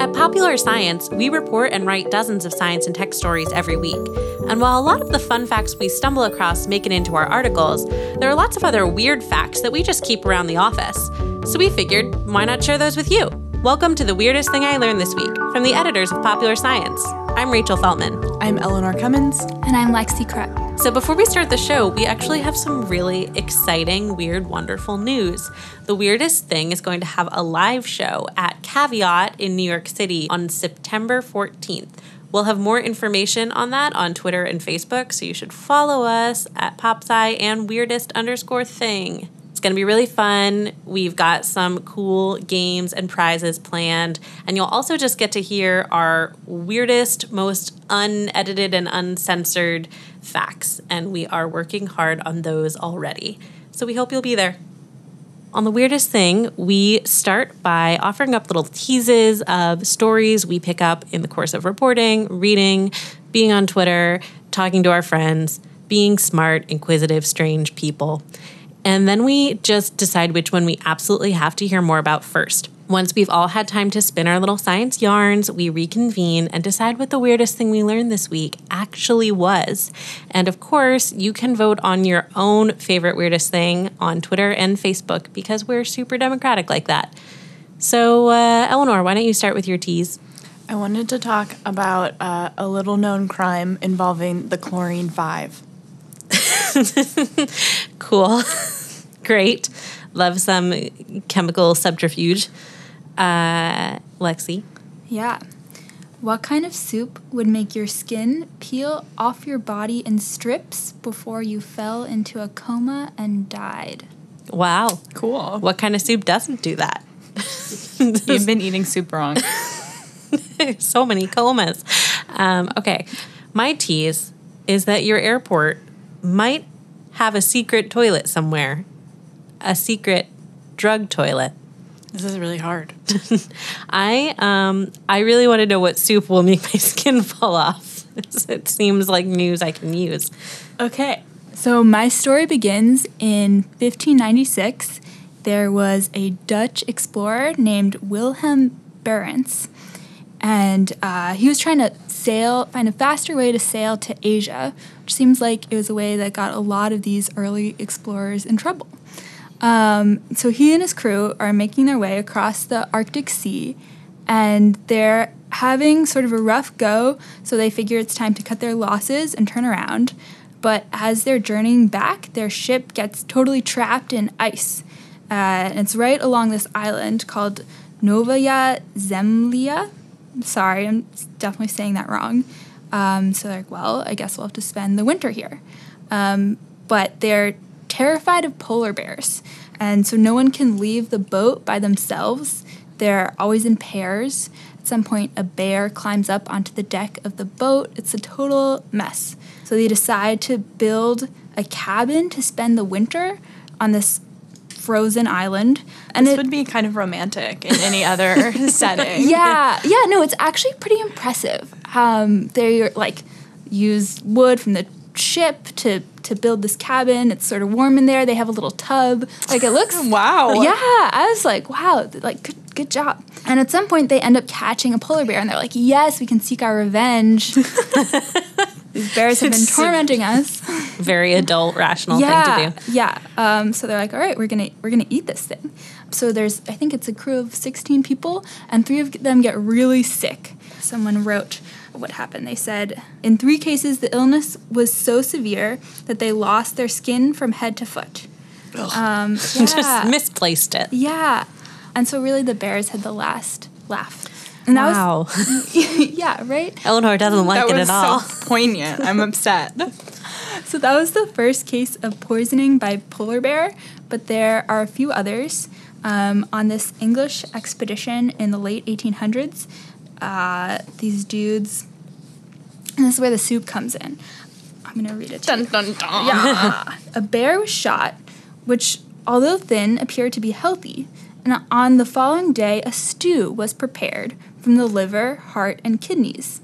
At Popular Science, we report and write dozens of science and tech stories every week. And while a lot of the fun facts we stumble across make it into our articles, there are lots of other weird facts that we just keep around the office. So we figured, why not share those with you? Welcome to The Weirdest Thing I Learned This Week from the editors of Popular Science. I'm Rachel Feltman. I'm Eleanor Cummins. And I'm Lexi Krupp. So, before we start the show, we actually have some really exciting, weird, wonderful news. The weirdest thing is going to have a live show at Caveat in New York City on September 14th. We'll have more information on that on Twitter and Facebook, so you should follow us at PopSci and weirdest underscore thing. It's going to be really fun. We've got some cool games and prizes planned. And you'll also just get to hear our weirdest, most unedited and uncensored facts. And we are working hard on those already. So we hope you'll be there. On the weirdest thing, we start by offering up little teases of stories we pick up in the course of reporting, reading, being on Twitter, talking to our friends, being smart, inquisitive, strange people. And then we just decide which one we absolutely have to hear more about first. Once we've all had time to spin our little science yarns, we reconvene and decide what the weirdest thing we learned this week actually was. And of course, you can vote on your own favorite weirdest thing on Twitter and Facebook because we're super democratic like that. So, uh, Eleanor, why don't you start with your tease? I wanted to talk about uh, a little known crime involving the chlorine 5. cool. Great. Love some chemical subterfuge. Uh, Lexi. Yeah. What kind of soup would make your skin peel off your body in strips before you fell into a coma and died? Wow. Cool. What kind of soup doesn't do that? You've been eating soup wrong. so many comas. Um, okay. My tease is that your airport might have a secret toilet somewhere, a secret drug toilet. This is really hard. I um I really want to know what soup will make my skin fall off. it seems like news I can use. Okay. So my story begins in 1596. There was a Dutch explorer named Wilhelm Barents, and uh, he was trying to sail, find a faster way to sail to Asia, which seems like it was a way that got a lot of these early explorers in trouble. Um, so he and his crew are making their way across the Arctic Sea, and they're having sort of a rough go. So they figure it's time to cut their losses and turn around. But as they're journeying back, their ship gets totally trapped in ice. Uh, and it's right along this island called Novaya Zemlya. Sorry, I'm definitely saying that wrong. Um, so they're like, well, I guess we'll have to spend the winter here. Um, but they're terrified of polar bears. And so no one can leave the boat by themselves. They're always in pairs. At some point, a bear climbs up onto the deck of the boat. It's a total mess. So they decide to build a cabin to spend the winter on this frozen island. And this it, would be kind of romantic in any other setting. Yeah, yeah, no, it's actually pretty impressive. Um, they like use wood from the ship to to build this cabin. It's sort of warm in there. They have a little tub. Like it looks wow. Yeah, I was like, wow, like good, good job. And at some point, they end up catching a polar bear, and they're like, yes, we can seek our revenge. These bears have been tormenting us. Very adult, rational yeah, thing to do. yeah. Um, so they're like, all right, we're gonna we're gonna eat this thing. So there's, I think it's a crew of 16 people, and three of them get really sick. Someone wrote what happened. They said in three cases the illness was so severe that they lost their skin from head to foot. Um, yeah. Just misplaced it. Yeah. And so really the bears had the last laugh. And that wow. was yeah, right? Eleanor doesn't like that it was at all. so poignant. I'm upset. So that was the first case of poisoning by polar bear, but there are a few others. Um, on this English expedition in the late 1800s, uh, these dudes, and this is where the soup comes in. I'm going to read it to you. dun dun dun. Yeah. a bear was shot, which, although thin, appeared to be healthy. And on the following day, a stew was prepared from the liver, heart, and kidneys.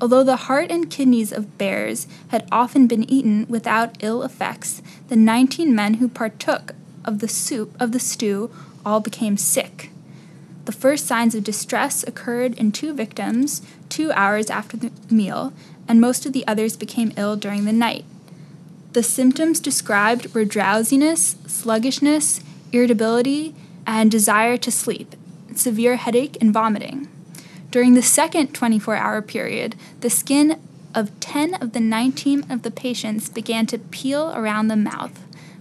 Although the heart and kidneys of bears had often been eaten without ill effects, the 19 men who partook of the soup of the stew all became sick. The first signs of distress occurred in two victims two hours after the meal, and most of the others became ill during the night. The symptoms described were drowsiness, sluggishness, irritability, and desire to sleep, severe headache, and vomiting. During the second 24 hour period, the skin of 10 of the 19 of the patients began to peel around the mouth,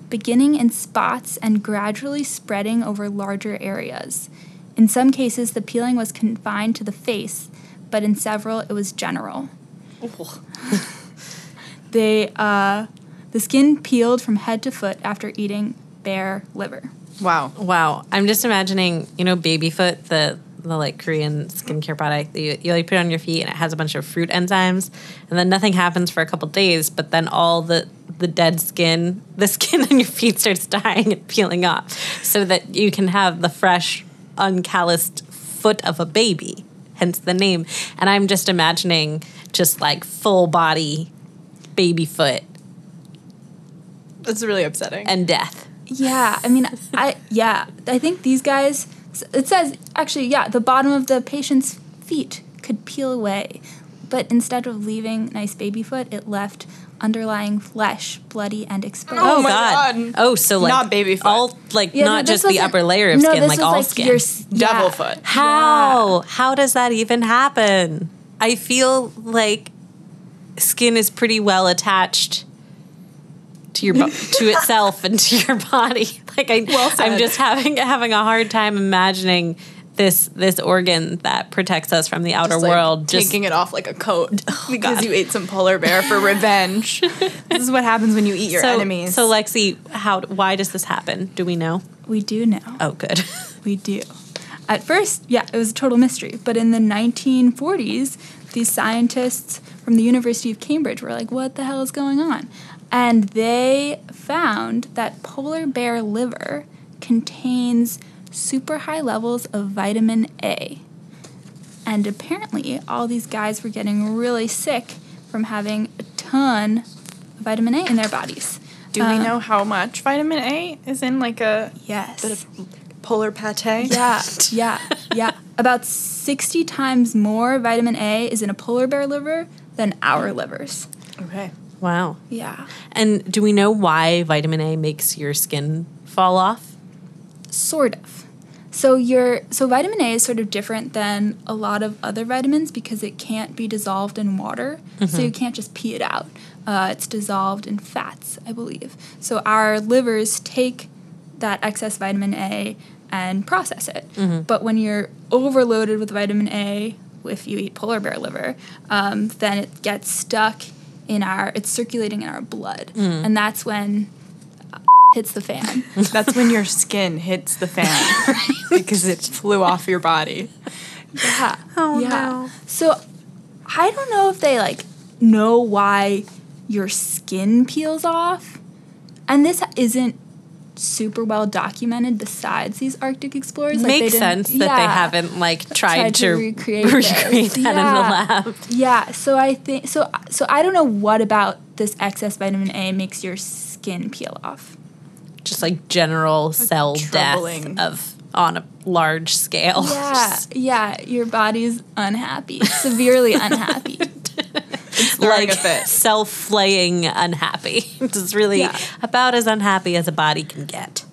beginning in spots and gradually spreading over larger areas. In some cases, the peeling was confined to the face, but in several, it was general. they, uh, the skin peeled from head to foot after eating bear liver. Wow. Wow. I'm just imagining, you know, baby foot, the the like Korean skincare product that you, you like put on your feet and it has a bunch of fruit enzymes and then nothing happens for a couple days, but then all the the dead skin, the skin on your feet starts dying and peeling off so that you can have the fresh, uncalloused foot of a baby, hence the name. And I'm just imagining just like full body baby foot That's really upsetting. and death. Yeah, I mean, I yeah, I think these guys. It says actually, yeah, the bottom of the patient's feet could peel away, but instead of leaving nice baby foot, it left underlying flesh, bloody and exposed. Oh my God. God. Oh, so like Not baby foot. all like Yeah, not this just the upper layer of no, skin, this like was all like skin. Your, s- Devil foot. How? How does that even happen? I feel like skin is pretty well attached to your bo- to itself and to your body. Like I, well I'm just having having a hard time imagining this this organ that protects us from the outer Just, like, world. Just taking it off like a coat oh, because God. you ate some polar bear for revenge. this is what happens when you eat your so, enemies. So Lexi, how? Why does this happen? Do we know? We do know. Oh, good. We do. At first, yeah, it was a total mystery. But in the 1940s, these scientists from the University of Cambridge were like, what the hell is going on? And they found that polar bear liver contains super high levels of vitamin A. And apparently, all these guys were getting really sick from having a ton of vitamin A in their bodies. Do we Uh, know how much vitamin A is in like a Yes. bit of polar pate? Yeah, yeah, yeah. About 60 times more vitamin A is in a polar bear liver than our livers. Okay. wow. Yeah. And do we know why vitamin A makes your skin fall off? Sort of. So your so vitamin A is sort of different than a lot of other vitamins because it can't be dissolved in water. So you can't just pee it out. Uh, it's dissolved in fats, I believe. So our livers take that excess vitamin A and process it. But when you're overloaded with vitamin A, if you eat polar bear liver, um, then it gets stuck in our it's circulating in our blood, and that's when hits the fan. That's when your skin hits the fan because it flew off your body. Yeah. Oh, yeah. no. So I don't know if they like know why your skin peels off. And this isn't super well documented besides these Arctic explorers. Like, they Makes didn't- sense that they haven't like tried, Tried to, to recreate recreate that Yeah. in the lab. Yeah, so I think so so I don't know what about this excess vitamin A makes your skin peel off. Just like general cell death of on a large scale. Yeah, yeah, your body's unhappy, severely unhappy. like self flaying unhappy. It's really Yeah. about as unhappy as a body can get.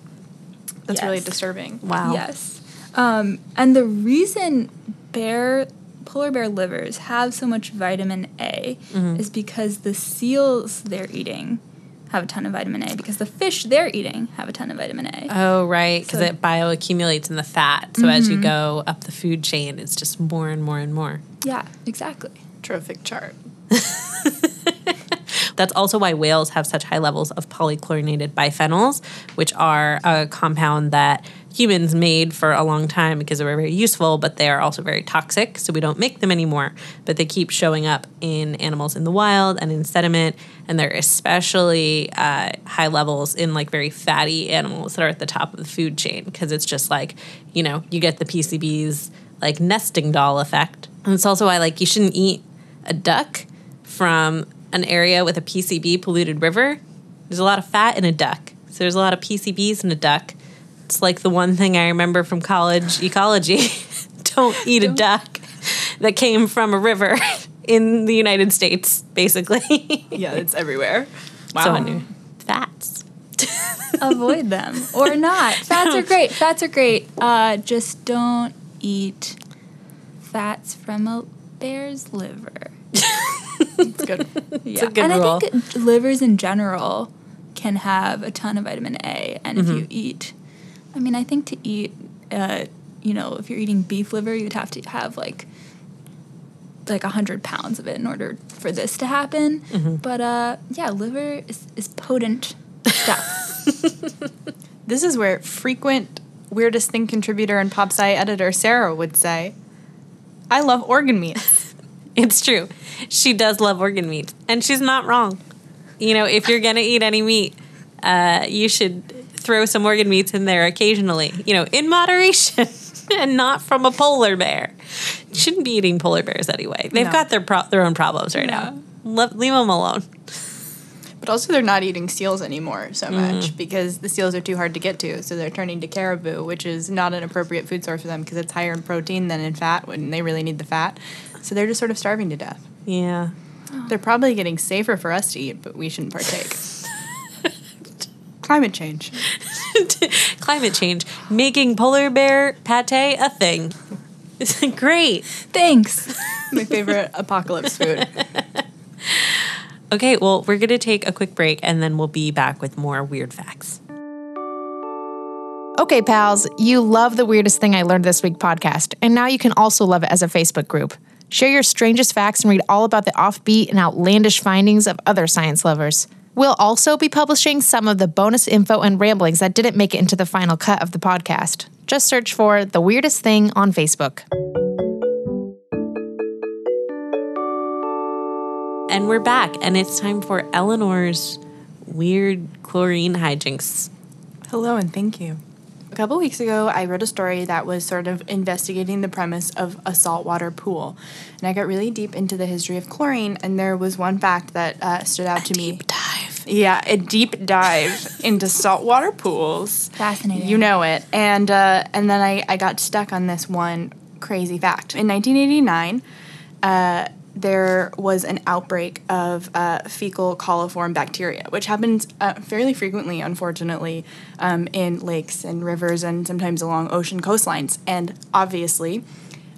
That's really disturbing. Wow. Yes. Um, and the reason bear polar bear livers have so much vitamin A Mm-hmm. is because the seals they're eating have a ton of vitamin A because the fish they're eating have a ton of vitamin A. Oh, right. Because So- it bioaccumulates in the fat. So as you mm-hmm. go up the food chain, it's just more and more and more. yeah, exactly. Trophic chart. That's also why whales have such high levels of polychlorinated biphenyls, which are a compound that humans made for a long time because they were very useful, but they are also very toxic. So we don't make them anymore. But they keep showing up in animals in the wild and in sediment. And they're especially uh, high levels in like very fatty animals that are at the top of the food chain because it's just like, you know, you get the PCB's like nesting doll effect. And it's also why like you shouldn't eat a duck from an area with a PCB polluted river, there's a lot of fat in a duck. So there's a lot of PCBs in a duck. It's like the one thing I remember from college ecology. Don't eat a duck that came from a river in the United States, basically. Yeah, it's everywhere. Wow. So I fats. Avoid them or not. Fats are great. Fats are great. Uh, just don't eat fats from a bear's liver. It's good. Yeah, a good and rule. I think livers in general can have a ton of vitamin A, and if you eat, I mean, I think to eat, uh, you know, if you're eating beef liver, you'd have to have like like a hundred pounds of it in order for this to happen. But uh, yeah, liver is, is potent stuff. This is where frequent weirdest thing contributor and pop sci editor Sarah would say, I love organ meats. It's true. She does love organ meat, and she's not wrong. You know, if you're gonna eat any meat, uh, you should throw some organ meats in there occasionally. You know, in moderation, and not from a polar bear. Shouldn't be eating polar bears anyway. They've No. got their pro- their own problems right now. Le- leave them alone. But also, they're not eating seals anymore so mm-hmm. much because the seals are too hard to get to. So they're turning to caribou, which is not an appropriate food source for them because it's higher in protein than in fat when they really need the fat. So they're just sort of starving to death. Yeah. They're probably getting safer for us to eat, but we shouldn't partake. Climate change. Climate change making polar bear pate a thing. It's great. Thanks. My favorite apocalypse food. Okay, well, we're gonna take a quick break, and then we'll be back with more weird facts. Okay, pals, you love the weirdest thing I learned this week podcast, and now you can also love it as a Facebook group. Share your strangest facts and read all about the offbeat and outlandish findings of other science lovers. We'll also be publishing some of the bonus info and ramblings that didn't make it into the final cut of the podcast. Just search for The Weirdest Thing on Facebook. And we're back, and it's time for Eleanor's weird chlorine hijinks. Hello and thank you. A couple weeks ago, I wrote a story that was sort of investigating the premise of a saltwater pool. And I got really deep into the history of chlorine, and there was one fact that uh, stood out to me. Dive. Yeah, a deep dive into saltwater pools. Fascinating. You know it. And uh, and then I, I got stuck on this one crazy fact. In 1989, uh, there was an outbreak of uh, fecal coliform bacteria, which happens uh, fairly frequently, unfortunately, um, in lakes and rivers and sometimes along ocean coastlines. And obviously,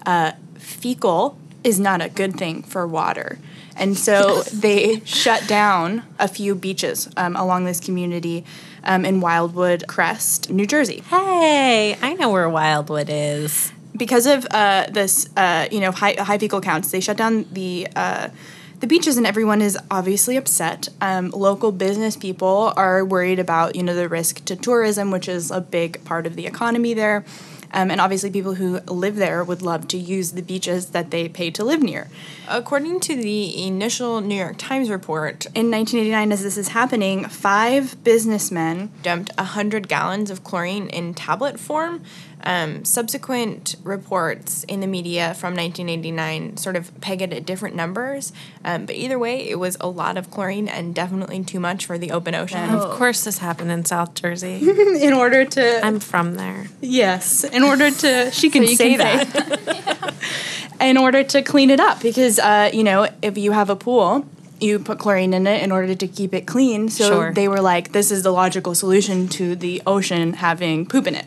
uh, fecal is not a good thing for water. And so they shut down a few beaches um, along this community um, in Wildwood Crest, New Jersey Hey, I know where Wildwood is. because of uh, this, uh, you know, high, high fecal counts, they shut down the uh, the beaches, and everyone is obviously upset. Um, local business people are worried about, you know, the risk to tourism, which is a big part of the economy there. Um, and obviously, people who live there would love to use the beaches that they pay to live near. According to the initial New York Times report, in 1989, as this is happening, five businessmen dumped 100 gallons of chlorine in tablet form Um, subsequent reports in the media from 1989 sort of peg it at different numbers, um, but either way, it was a lot of chlorine and definitely too much for the open ocean. Of course, this happened in South Jersey. In order to, I'm from there. yes, in order to, she can you say can say that. in order to clean it up, because uh, you know, if you have a pool. You put chlorine in it in order to keep it clean. So Sure. they were like, this is the logical solution to the ocean having poop in it.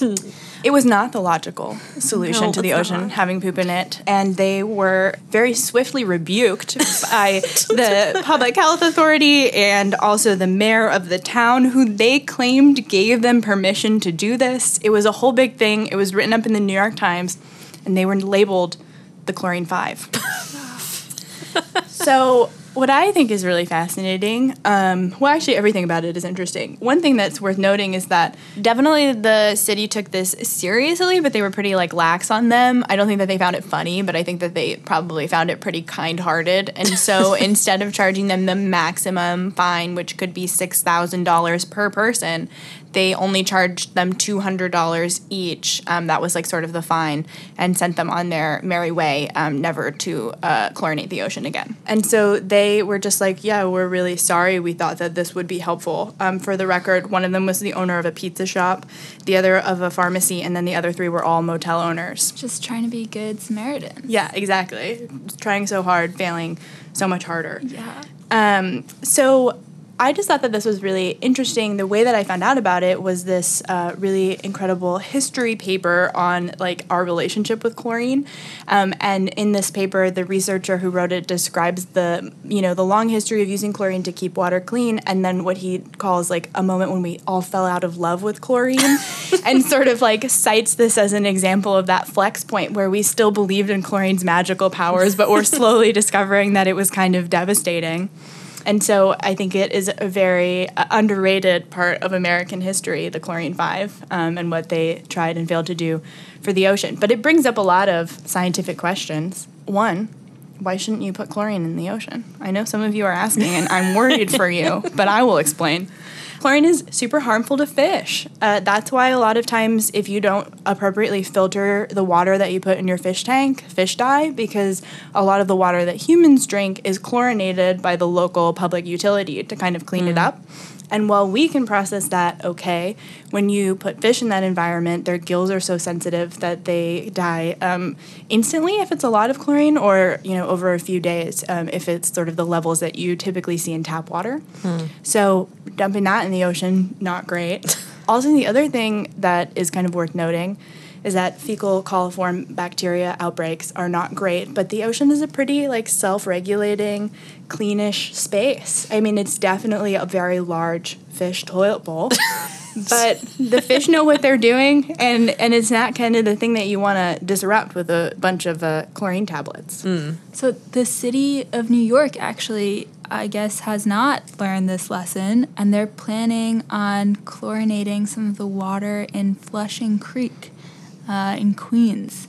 It was not the logical solution No, to the ocean not. having poop in it, and they were very swiftly rebuked by the public health authority and also the mayor of the town, who they claimed gave them permission to do this. It was a whole big thing. It was written up in the New York Times, and they were labeled the chlorine five. So, what I think is really fascinating, um, well, actually, everything about it is interesting. One thing that's worth noting is that definitely the city took this seriously, but they were pretty like lax on them. I don't think that they found it funny, but I think that they probably found it pretty kind hearted. And so instead of charging them the maximum fine, which could be $6,000 per person, they only charged them $200 each. Um, that was like sort of the fine and sent them on their merry way, um, never to uh, chlorinate the ocean again. And so they were just like, yeah, we're really sorry. We thought that this would be helpful. Um, for the record, one of them was the owner of a pizza shop, the other of a pharmacy, and then the other three were all motel owners. Just trying to be good Samaritans. Yeah, exactly. Trying so hard, failing so much harder. Yeah. Um, so I just thought that this was really interesting. The way that I found out about it was this uh, really incredible history paper on like our relationship with chlorine. Um, and in this paper, the researcher who wrote it describes the you know the long history of using chlorine to keep water clean, and then what he calls like a moment when we all fell out of love with chlorine, and sort of like cites this as an example of that flex point where we still believed in chlorine's magical powers, but we're slowly discovering that it was kind of devastating. And so I think it is a very uh, underrated part of American history, the Chlorine Five, um, and what they tried and failed to do for the ocean. But it brings up a lot of scientific questions. One, why shouldn't you put chlorine in the ocean? I know some of you are asking, and I'm worried for you, but I will explain. Chlorine is super harmful to fish. Uh, that's why a lot of times, if you don't appropriately filter the water that you put in your fish tank, fish die because a lot of the water that humans drink is chlorinated by the local public utility to kind of clean it up. And while we can process that okay, when you put fish in that environment, their gills are so sensitive that they die um, instantly if it's a lot of chlorine, or you know over a few days um, if it's sort of the levels that you typically see in tap water. So dumping that in the ocean, not great. also, the other thing that is kind of worth noting is that fecal coliform bacteria outbreaks are not great, but the ocean is a pretty like self-regulating, cleanish space. I mean, it's definitely a very large fish toilet bowl. but the fish know what they're doing, and, and it's not kind of the thing that you want to disrupt with a bunch of uh, chlorine tablets. So the city of New York actually, I guess, has not learned this lesson, and they're planning on chlorinating some of the water in Flushing Creek uh, in Queens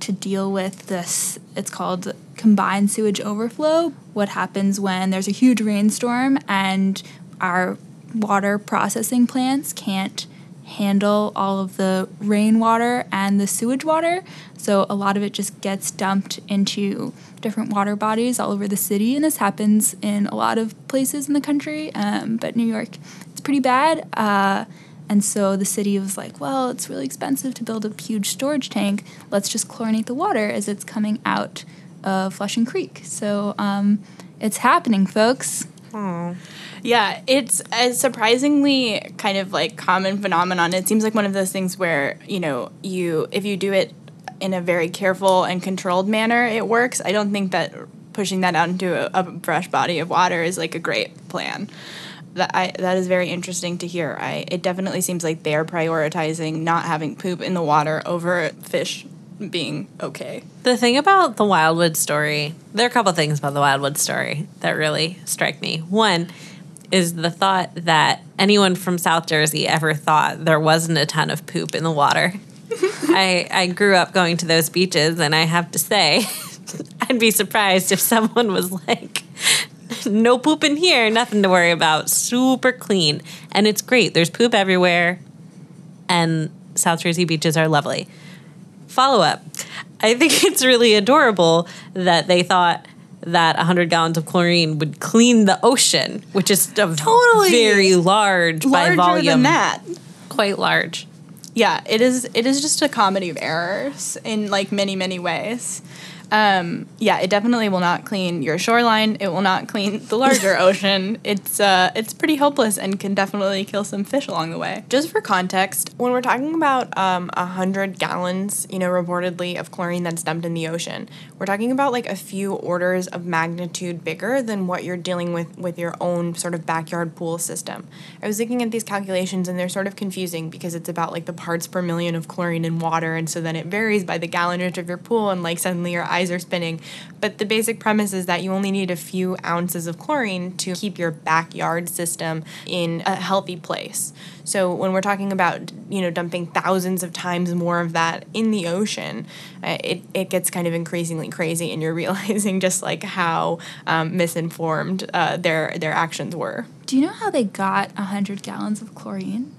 to deal with this. It's called combined sewage overflow. What happens when there's a huge rainstorm and our water processing plants can't handle all of the rainwater and the sewage water. So a lot of it just gets dumped into different water bodies all over the city. And this happens in a lot of places in the country. Um, but New York, it's pretty bad. Uh, and so the city was like, well, it's really expensive to build a huge storage tank. Let's just chlorinate the water as it's coming out of Flushing Creek. So um, it's happening, folks. Yeah, it's a surprisingly kind of like common phenomenon. It seems like one of those things where, you know, you if you do it in a very careful and controlled manner, it works. I don't think that pushing that out into a, a fresh body of water is like a great plan. That I that is very interesting to hear. I it definitely seems like they're prioritizing not having poop in the water over fish being okay. The thing about the Wildwood story, there are a couple things about the Wildwood story that really strike me. One is the thought that anyone from South Jersey ever thought there wasn't a ton of poop in the water. I, I grew up going to those beaches, and I have to say, I'd be surprised if someone was like, no poop in here, nothing to worry about, super clean. And it's great. There's poop everywhere, and South Jersey beaches are lovely. Follow up. I think it's really adorable that they thought that 100 gallons of chlorine would clean the ocean, which is a Totally. very large by Larger volume. than that. Quite large. Yeah, it is. It is just a comedy of errors in like many many ways. Um, yeah, it definitely will not clean your shoreline. It will not clean the larger ocean. It's uh, it's pretty hopeless and can definitely kill some fish along the way. Just for context, when we're talking about um, 100 gallons, you know, reportedly of chlorine that's dumped in the ocean, we're talking about like a few orders of magnitude bigger than what you're dealing with with your own sort of backyard pool system. I was looking at these calculations and they're sort of confusing because it's about like the parts per million of chlorine in water, and so then it varies by the gallonage of your pool, and like suddenly your eyes are spinning. But the basic premise is that you only need a few ounces of chlorine to keep your backyard system in a healthy place. So when we're talking about you know dumping thousands of times more of that in the ocean, uh, it it gets kind of increasingly crazy, and you're realizing just like how um, misinformed uh, their their actions were. Do you know how they got 100 gallons of chlorine?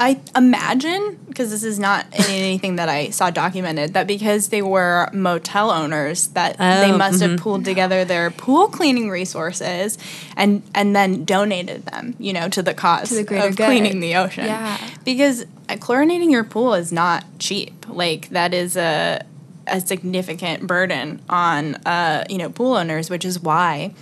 I imagine, because this is not anything that I saw documented, that because they were motel owners, that they Oh, must have pooled together their pool cleaning resources and and then donated them, you know, to the cause To the of good. cleaning the ocean. Yeah. Because uh, chlorinating your pool is not cheap. Like that is a a significant burden on uh, you know pool owners, which is why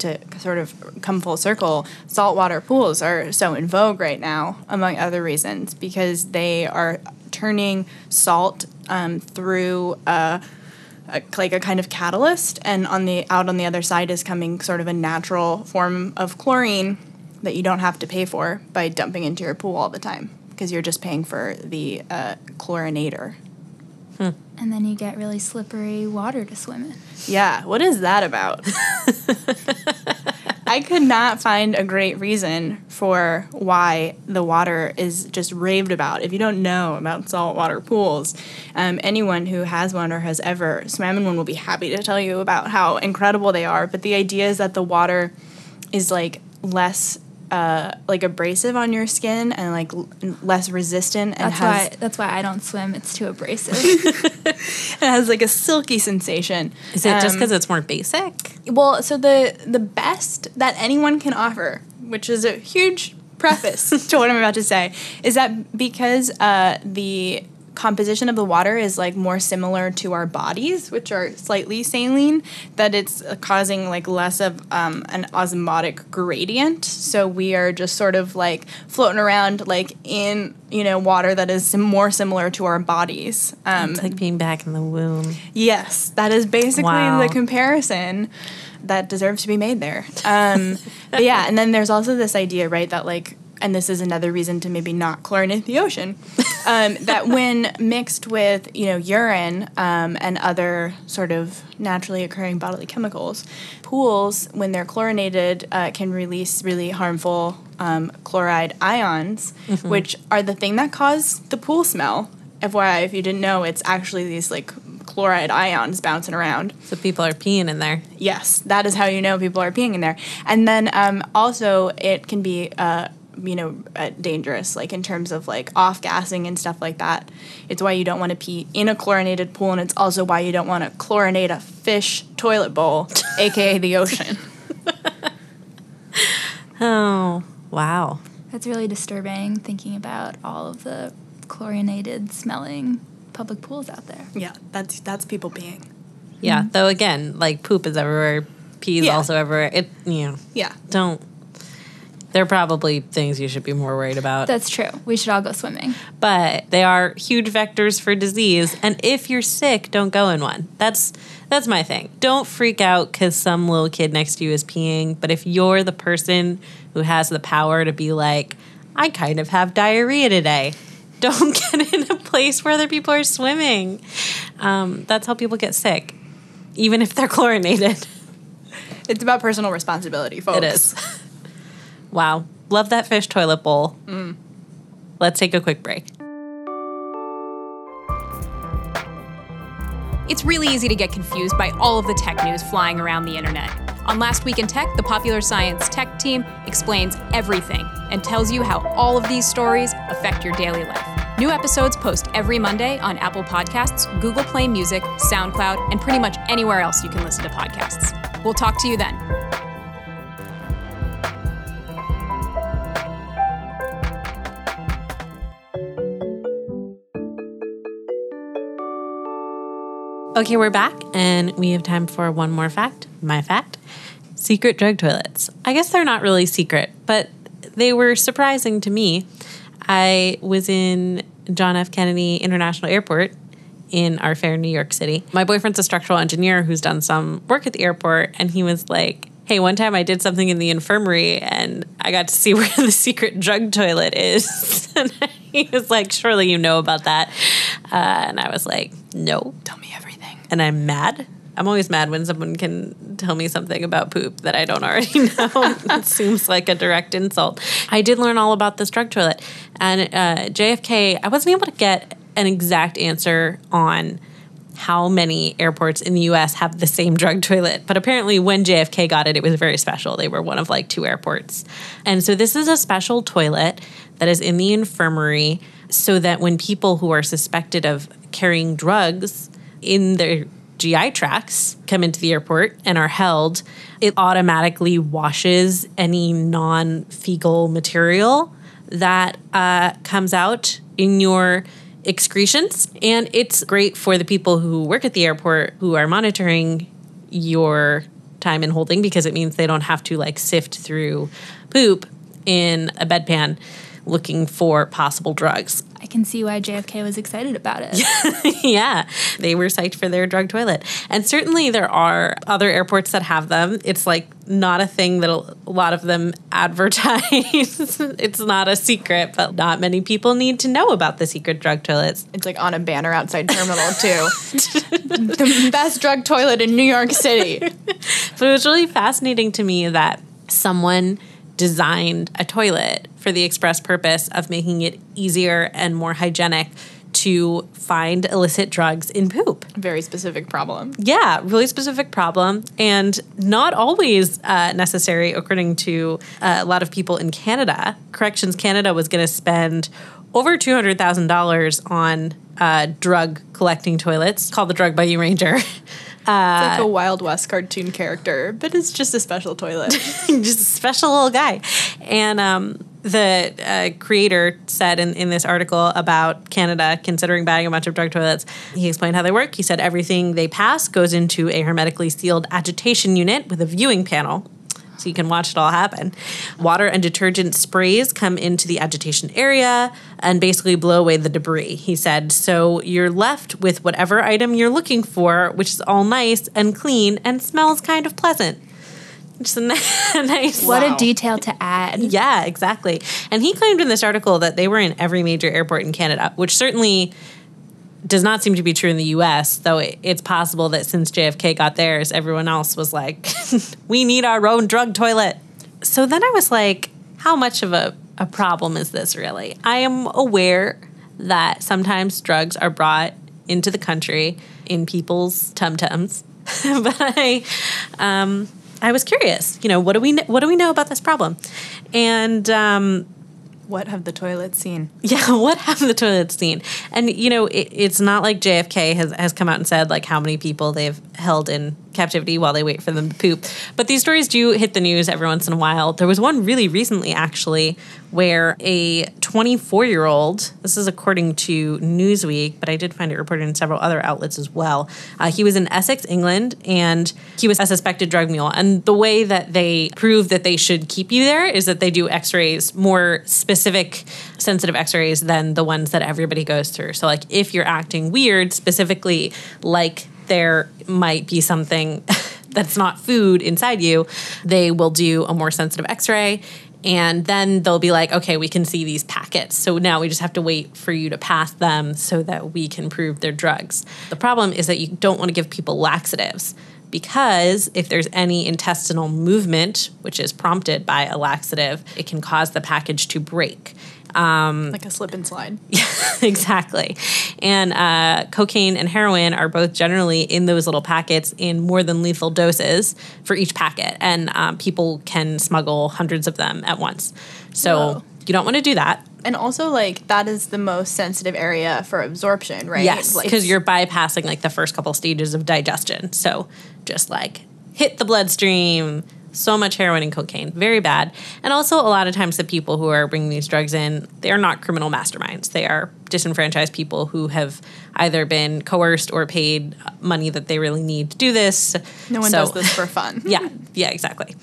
to sort of come full circle, saltwater pools are so in vogue right now, among other reasons, because they are turning salt um, through a, a, like a kind of catalyst, and on the out on the other side is coming sort of a natural form of chlorine that you don't have to pay for by dumping into your pool all the time, because you're just paying for the uh, chlorinator. And then you get really slippery water to swim in. Yeah, what is that about? I could not find a great reason for why the water is just raved about. If you don't know about saltwater pools, um, anyone who has one or has ever swam in one will be happy to tell you about how incredible they are. But the idea is that the water is like less. Uh, like abrasive on your skin and like l- less resistant and That's has why that's why I don't swim. It's too abrasive. it has like a silky sensation. Is it just Um, because it's more basic? Well, so the the best that anyone can offer, which is a huge preface to what I'm about to say, is that because uh, the composition of the water is like more similar to our bodies, which are slightly saline, that it's causing like less of um, an osmotic gradient. So we are just sort of like floating around like in you know water that is more similar to our bodies. Um, It's like being back in the womb. Yes, that is basically Wow. the comparison that deserves to be made there. Um, but yeah, and then there's also this idea, right, that like, and this is another reason to maybe not chlorinate the ocean, um, that when mixed with you know urine um, and other sort of naturally occurring bodily chemicals, pools when they're chlorinated uh, can release really harmful um, chloride ions, which are the thing that cause the pool smell. FYI, if you didn't know, it's actually these like chloride ions bouncing around. So people are peeing in there. Yes, that is how you know people are peeing in there. And then um, also, it can be, uh, you know, uh, dangerous, like in terms of like off gassing and stuff like that. It's why you don't want to pee in a chlorinated pool, and it's also why you don't want to chlorinate a fish toilet bowl, aka the ocean. Oh, wow. That's really disturbing thinking about all of the chlorinated smelling public pools out there. Yeah, that's that's people peeing. Yeah. Though again, like poop is everywhere, pee's Yeah. also everywhere. It you know, Yeah. don't. They're probably things you should be more worried about. That's true. We should all go swimming. but they are huge vectors for disease and if you're sick don't go in one that's that's my thing don't freak out because some little kid next to you is peeing but if you're the person who has the power to be like i kind of have diarrhea today don't get in a place where other people are swimming um, that's how people get sick even if they're chlorinated It's about personal responsibility, folks. it is wow love that fish toilet bowl mm. let's take a quick break It's really easy to get confused by all of the tech news flying around the internet. On Last Week in Tech, the Popular Science Tech team explains everything and tells you how all of these stories affect your daily life. New episodes post every Monday on Apple Podcasts, Google Play Music, SoundCloud, and pretty much anywhere else you can listen to podcasts. We'll talk to you then. Okay, we're back, and we have time for one more fact. My fact secret drug toilets. I guess they're not really secret, but they were surprising to me. I was in John F. Kennedy International Airport in our fair New York City. My boyfriend's a structural engineer who's done some work at the airport, and he was like, Hey, one time I did something in the infirmary and I got to see where the secret drug toilet is. and he was like, Surely you know about that. Uh, and I was like, No. Tell me everything. And I'm mad. I'm always mad when someone can tell me something about poop that I don't already know. it seems like a direct insult. I did learn all about this drug toilet. And uh, JFK, I wasn't able to get an exact answer on how many airports in the US have the same drug toilet. But apparently, when JFK got it, it was very special. They were one of like two airports. And so, this is a special toilet that is in the infirmary so that when people who are suspected of carrying drugs in their GI tracts come into the airport and are held, it automatically washes any non fecal material that uh, comes out in your excretions. And it's great for the people who work at the airport who are monitoring your time in holding because it means they don't have to like sift through poop in a bedpan looking for possible drugs. I can see why JFK was excited about it. yeah, they were psyched for their drug toilet. And certainly there are other airports that have them. It's like not a thing that a lot of them advertise. it's not a secret, but not many people need to know about the secret drug toilets. It's like on a banner outside Terminal 2. the best drug toilet in New York City. But it was really fascinating to me that someone designed a toilet for the express purpose of making it easier and more hygienic to find illicit drugs in poop. Very specific problem. Yeah, really specific problem, and not always uh, necessary, according to uh, a lot of people in Canada. Corrections Canada was going to spend over two hundred thousand dollars on uh, drug collecting toilets called the Drug Loo Ranger. It's like a Wild West cartoon character, but it's just a special toilet. just a special little guy. And um, the uh, creator said in, in this article about Canada considering buying a bunch of drug toilets, he explained how they work. He said everything they pass goes into a hermetically sealed agitation unit with a viewing panel. So you can watch it all happen. Water and detergent sprays come into the agitation area and basically blow away the debris, he said. So you're left with whatever item you're looking for, which is all nice and clean and smells kind of pleasant. Just a nice. What a detail to add. Yeah, exactly. And he claimed in this article that they were in every major airport in Canada, which certainly does not seem to be true in the US, though it, it's possible that since JFK got theirs, everyone else was like, we need our own drug toilet. So then I was like, how much of a, a problem is this really? I am aware that sometimes drugs are brought into the country in people's tum tums, but I, um, I was curious. You know, what do we what do we know about this problem? And um, what have the toilets seen? yeah, what have the toilets seen? And you know, it, it's not like JFK has has come out and said like how many people they've held in captivity while they wait for them to poop. But these stories do hit the news every once in a while. There was one really recently, actually, where a 24 year old, this is according to Newsweek, but I did find it reported in several other outlets as well. Uh, he was in Essex, England, and he was a suspected drug mule. And the way that they prove that they should keep you there is that they do x rays, more specific, sensitive x rays than the ones that everybody goes through. So, like, if you're acting weird, specifically like there might be something that's not food inside you, they will do a more sensitive x ray. And then they'll be like, okay, we can see these packets. So now we just have to wait for you to pass them so that we can prove they're drugs. The problem is that you don't want to give people laxatives because if there's any intestinal movement, which is prompted by a laxative, it can cause the package to break. Like a slip and slide. exactly. And uh, cocaine and heroin are both generally in those little packets in more than lethal doses for each packet. And um, people can smuggle hundreds of them at once. So Whoa. you don't want to do that. And also, like, that is the most sensitive area for absorption, right? Yes, Like, because you're bypassing like the first couple stages of digestion. So just like hit the bloodstream. So much heroin and cocaine, very bad. And also, a lot of times, the people who are bringing these drugs in, they are not criminal masterminds. They are disenfranchised people who have either been coerced or paid money that they really need to do this. no one So- does this for fun. yeah, yeah, exactly.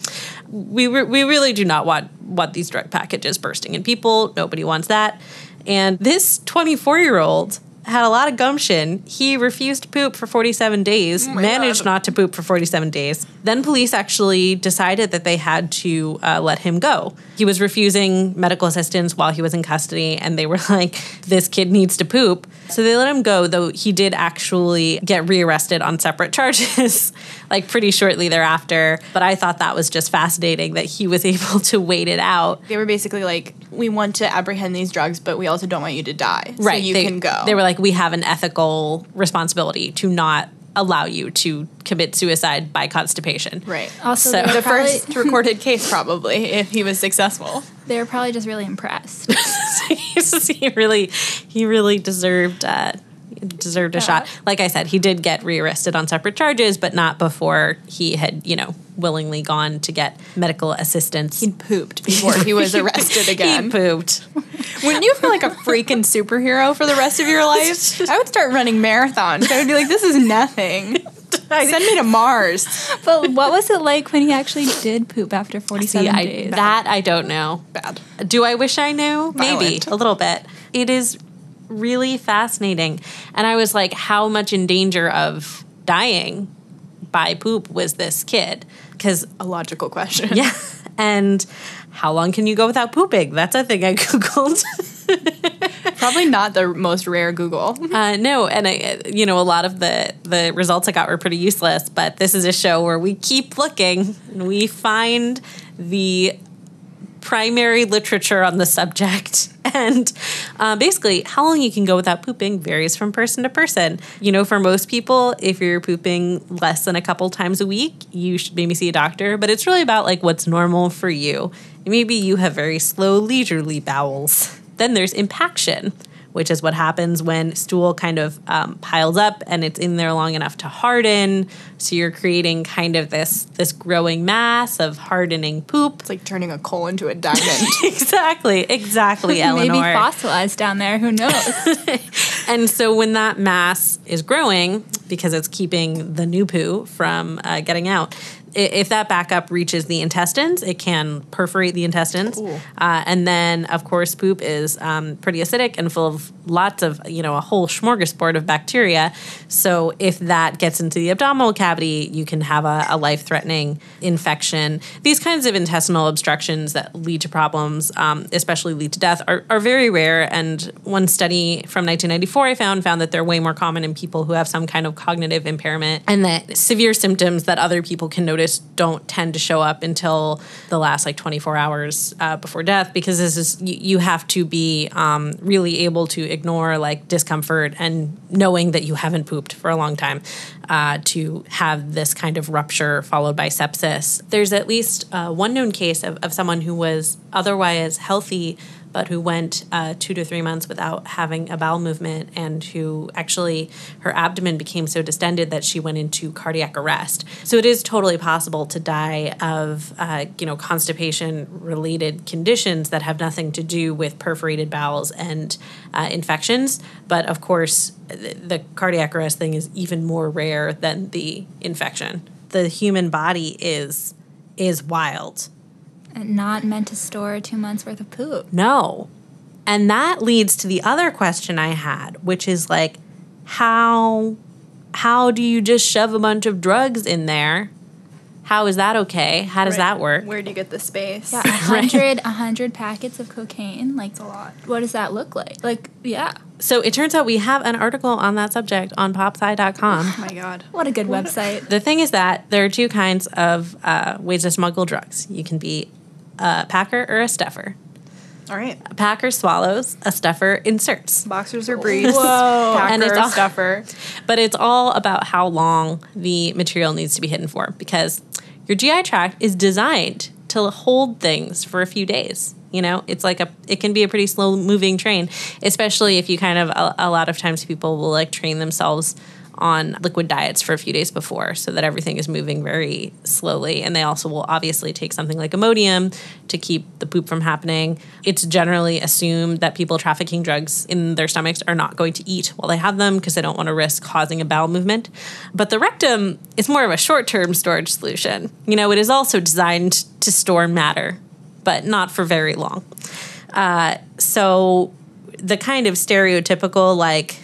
We re- we really do not want want these drug packages bursting in people. Nobody wants that. And this 24 year old had a lot of gumption. He refused to poop for 47 days, managed not to poop for 47 days. Then police actually decided that they had to uh, let him go. He was refusing medical assistance while he was in custody, and they were like, this kid needs to poop. So they let him go, though he did actually get rearrested on separate charges, like pretty shortly thereafter. But I thought that was just fascinating that he was able to wait it out. They were basically like, we want to apprehend these drugs, but we also don't want you to die. So you they, can go. They were like, we have an ethical responsibility to not allow you to commit suicide by constipation. right. Also, So- The probably, first recorded case, probably, if he was successful. they were probably just really impressed. he really, he really deserved. Uh, deserved a shot. Like I said, he did get rearrested on separate charges, but not before he had, you know, willingly gone to get medical assistance. He pooped before he was arrested again. He pooped. Wouldn't you feel like a freaking superhero for the rest of your life? I would start running marathons. I would be like, this is nothing. Send me to Mars. but what was it like when he actually did poop after 47 See, I, days? that I don't know. Bad. Do I wish I knew? Maybe a little bit. It is really fascinating. And I was like, how much in danger of dying by poop was this kid? Because, A logical question. yeah. And how long can you go without pooping? That's a thing I Googled. Probably not the most rare Google. Uh, no, and I, you know, a lot of the the results I got were pretty useless. But this is a show where we keep looking and we find the primary literature on the subject. And uh, basically, how long you can go without pooping varies from person to person. You know, for most people, if you're pooping less than a couple times a week, you should maybe see a doctor. But it's really about like what's normal for you. Maybe you have very slow, leisurely bowels. Then there's impaction, which is what happens when stool kind of um, piles up and it's in there long enough to harden. So you're creating kind of this this growing mass of hardening poop. It's like turning a coal into a diamond. exactly, exactly, Eleanor. Maybe fossilized down there. Who knows? And so when that mass is growing, because it's keeping the new poo from uh, getting out, if that backup reaches the intestines, it can perforate the intestines. Uh, and then, of course, poop is um, pretty acidic and full of lots of, you know, a whole smorgasbord of bacteria. So if that gets into the abdominal cavity, you can have a, a life threatening infection. These kinds of intestinal obstructions that lead to problems, um, especially lead to death, are, are very rare. And one study from 1994 I found found that they're way more common in people who have some kind of cognitive impairment, and that severe symptoms that other people can notice don't tend to show up until the last like 24 hours uh, before death, because this is you, you have to be um, really able to ignore like discomfort and knowing that you haven't pooped for a long time uh, to have this kind of rupture followed by sepsis. There's at least uh, one known case of, of someone who was otherwise healthy but who went uh, two to three months without having a bowel movement and who actually her abdomen became so distended that she went into cardiac arrest. So it is totally possible to die of uh, you know constipation related conditions that have nothing to do with perforated bowels and uh, infections. But of course, the, the cardiac arrest thing is even more rare than the infection. The human body is is wild. And not meant to store two months worth of poop. No. And that leads to the other question I had, which is like how how do you just shove a bunch of drugs in there? How is that okay? How does that work? Where do you get the space? Yeah, a hundred, a hundred packets of cocaine. Like a lot. What does that look like? Like, yeah. So it turns out we have an article on that subject on popsci.com. Oh my god. What a good website. the thing is that there are two kinds of uh, ways to smuggle drugs. You can be a packer or a stuffer. All right. A packer swallows, a stuffer inserts. Boxers or briefs. Whoa. Packer And it's all- stuffer. But it's all about how long the material needs to be hidden for because your GI tract is designed to hold things for a few days. You know, it's like a, it can be a pretty slow moving train, especially if you kind of, a, a lot of times people will like train themselves on liquid diets for a few days before so that everything is moving very slowly. And they also will obviously take something like Imodium to keep the poop from happening. It's generally assumed that people trafficking drugs in their stomachs are not going to eat while they have them because they don't want to risk causing a bowel movement. But the rectum is more of a short term storage solution. You know, it is also designed to store matter, but not for very long. Uh, so the kind of stereotypical, like,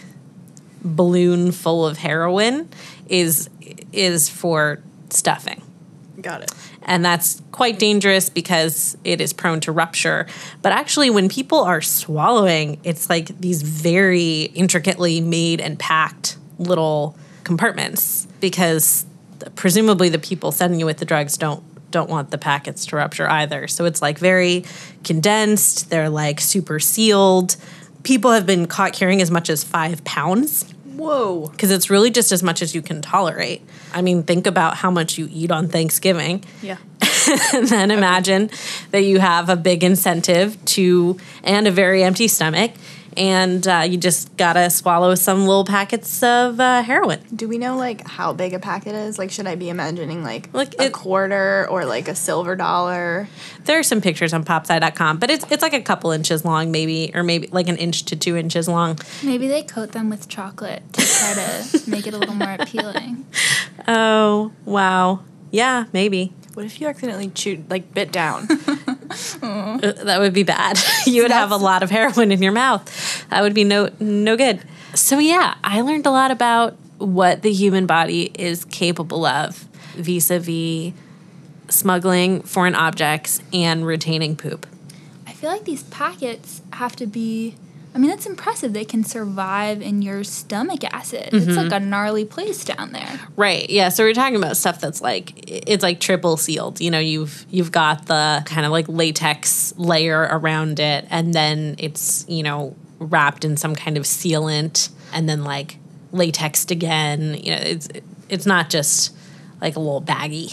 balloon full of heroin is is for stuffing. Got it. And that's quite dangerous because it is prone to rupture. But actually, when people are swallowing, it's like these very intricately made and packed little compartments because presumably the people sending you with the drugs don't don't want the packets to rupture either. So it's like very condensed. They're like super sealed. People have been caught carrying as much as five pounds Whoa. because it's really just as much as you can tolerate. I mean, think about how much you eat on Thanksgiving. Yeah. and then imagine that you have a big incentive to and a very empty stomach and uh, you just gotta swallow some little packets of uh, heroin Do we know like how big a packet is? Like, should I be imagining like, Like, a it- quarter or like a silver dollar? there are some pictures on popsci.com but it's, it's like a couple inches long maybe or maybe like an inch to two inches long Maybe they coat them with chocolate to try to make it a little more appealing. oh wow yeah maybe What if you accidentally chewed like bit down? Uh, that would be bad. You would have a lot of heroin in your mouth. That would be no no good. So yeah i learned a lot about what the human body is capable of vis-a-vis smuggling foreign objects and retaining poop. I feel like these packets have to be. I mean, that's impressive. They can survive in your stomach acid. It's like mm-hmm. a gnarly place down there. Right. Yeah. So we're talking about stuff that's like it's like triple sealed. You know, you've you've got the kind of like latex layer around it, and then it's you know wrapped in some kind of sealant, and then like latexed again. You know, it's it's not just like a little baggy,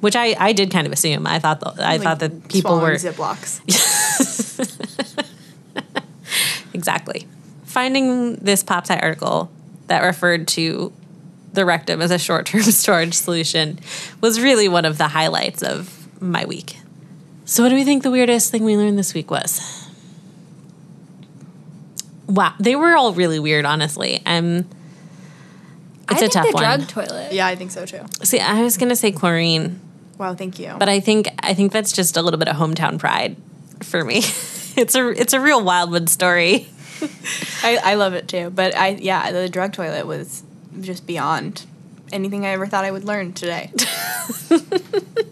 which I I did kind of assume. I thought the, I thought that people Swallowing were Ziplocs. Exactly. Finding this PopSci article that referred to the rectum as a short term storage solution was really one of the highlights of my week. So, what do we think the weirdest thing we learned this week was? Wow, they were all really weird, honestly. Um, it's I a think tough the one. drug toilet. yeah, I think so too. See, I was gonna say chlorine, Wow, thank you. but I think I think that's just a little bit of hometown pride for me. it's a it's a real Wildwood story. I, I love it too. But I yeah, the drug toilet was just beyond anything I ever thought I would learn today.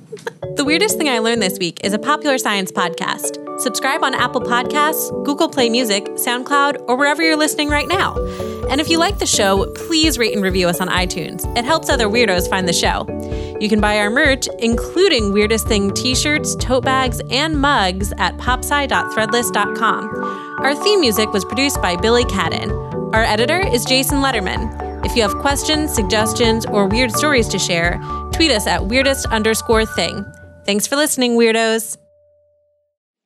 The weirdest thing I learned this week is a popular science podcast. Subscribe on Apple Podcasts, Google Play Music, SoundCloud, or wherever you're listening right now. And if you like the show, please rate and review us on iTunes. It helps other weirdos find the show. You can buy our merch, including Weirdest Thing t shirts, tote bags, and mugs at popsci.threadless.com. Our theme music was produced by Billy Cadden. Our editor is Jason Lederman. If you have questions, suggestions, or weird stories to share, tweet us at weirdest underscore thing. Thanks for listening, weirdos.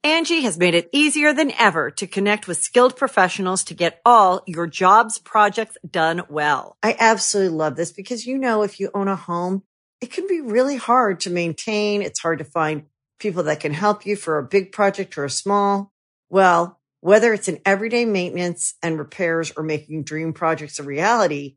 Angi has made it easier than ever to connect with skilled professionals to get all your jobs projects done well. I absolutely love this because, you know, if you own a home, it can be really hard to maintain. It's hard to find people that can help you for a big project or a small. Well, whether it's in everyday maintenance and repairs or making dream projects a reality,